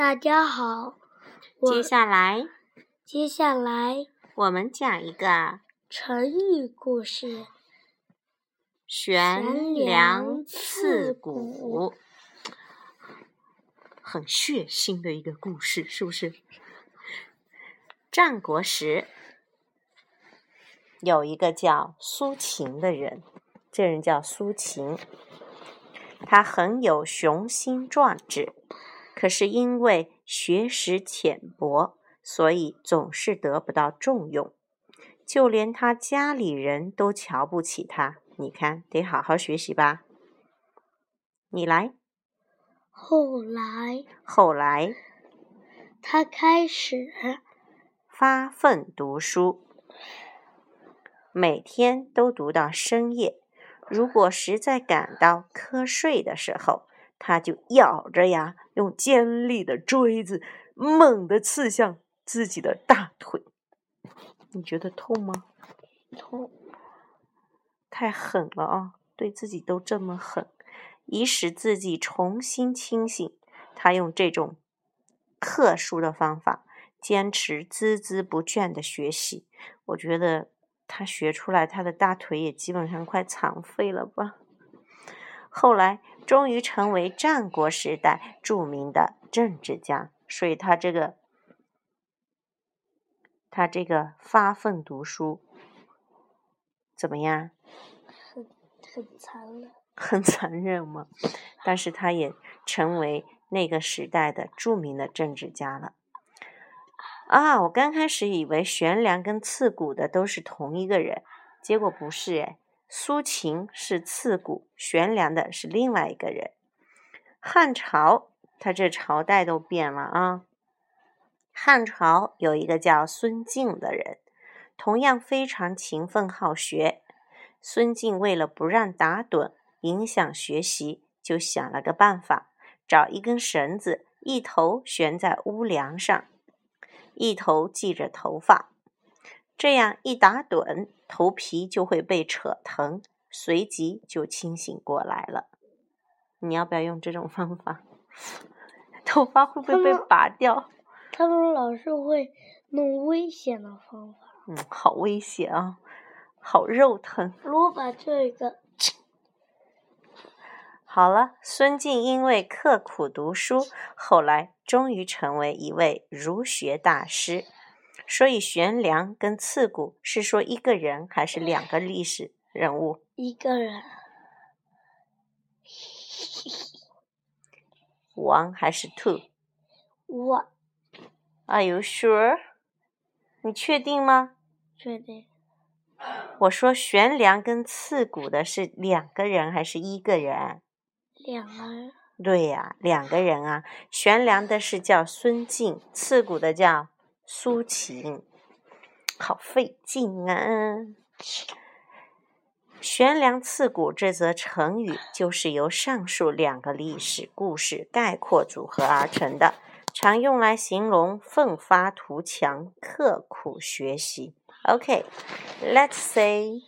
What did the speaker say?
大家好，接下来接下来我们讲一个成语故事“悬梁刺股”，很血腥的一个故事，是不是？战国时有一个叫苏秦的人，这人叫苏秦，他很有雄心壮志。可是因为学识浅薄，所以总是得不到重用，就连他家里人都瞧不起他。你看，得好好学习吧。你来。后来，后来，他开始发奋读书，每天都读到深夜。如果实在感到瞌睡的时候，他就咬着牙，用尖利的锥子猛地刺向自己的大腿。你觉得痛吗？痛，太狠了啊！对自己都这么狠，以使自己重新清醒。他用这种特殊的方法，坚持孜孜不倦的学习。我觉得他学出来，他的大腿也基本上快残废了吧。后来。终于成为战国时代著名的政治家，所以他这个他这个发奋读书怎么样？很很残忍。很残忍吗？但是他也成为那个时代的著名的政治家了。啊，我刚开始以为悬梁跟刺股的都是同一个人，结果不是哎。苏秦是刺骨悬梁的，是另外一个人。汉朝，他这朝代都变了啊。汉朝有一个叫孙敬的人，同样非常勤奋好学。孙敬为了不让打盹影响学习，就想了个办法，找一根绳子，一头悬在屋梁上，一头系着头发，这样一打盹。头皮就会被扯疼，随即就清醒过来了。你要不要用这种方法？头发会不会被拔掉？他们老是会弄危险的方法。嗯，好危险啊，好肉疼。我把这个。好了，孙静因为刻苦读书，后来终于成为一位儒学大师。所以悬梁跟刺骨是说一个人还是两个历史人物？一个人。One 还是 two？One。Are you sure？你确定吗？确定。我说悬梁跟刺骨的是两个人还是一个人？两个人。对呀，两个人啊。悬梁的是叫孙敬，刺骨的叫。抒情，好费劲啊！悬梁刺股这则成语就是由上述两个历史故事概括组合而成的，常用来形容奋发图强、刻苦学习。OK，let's say。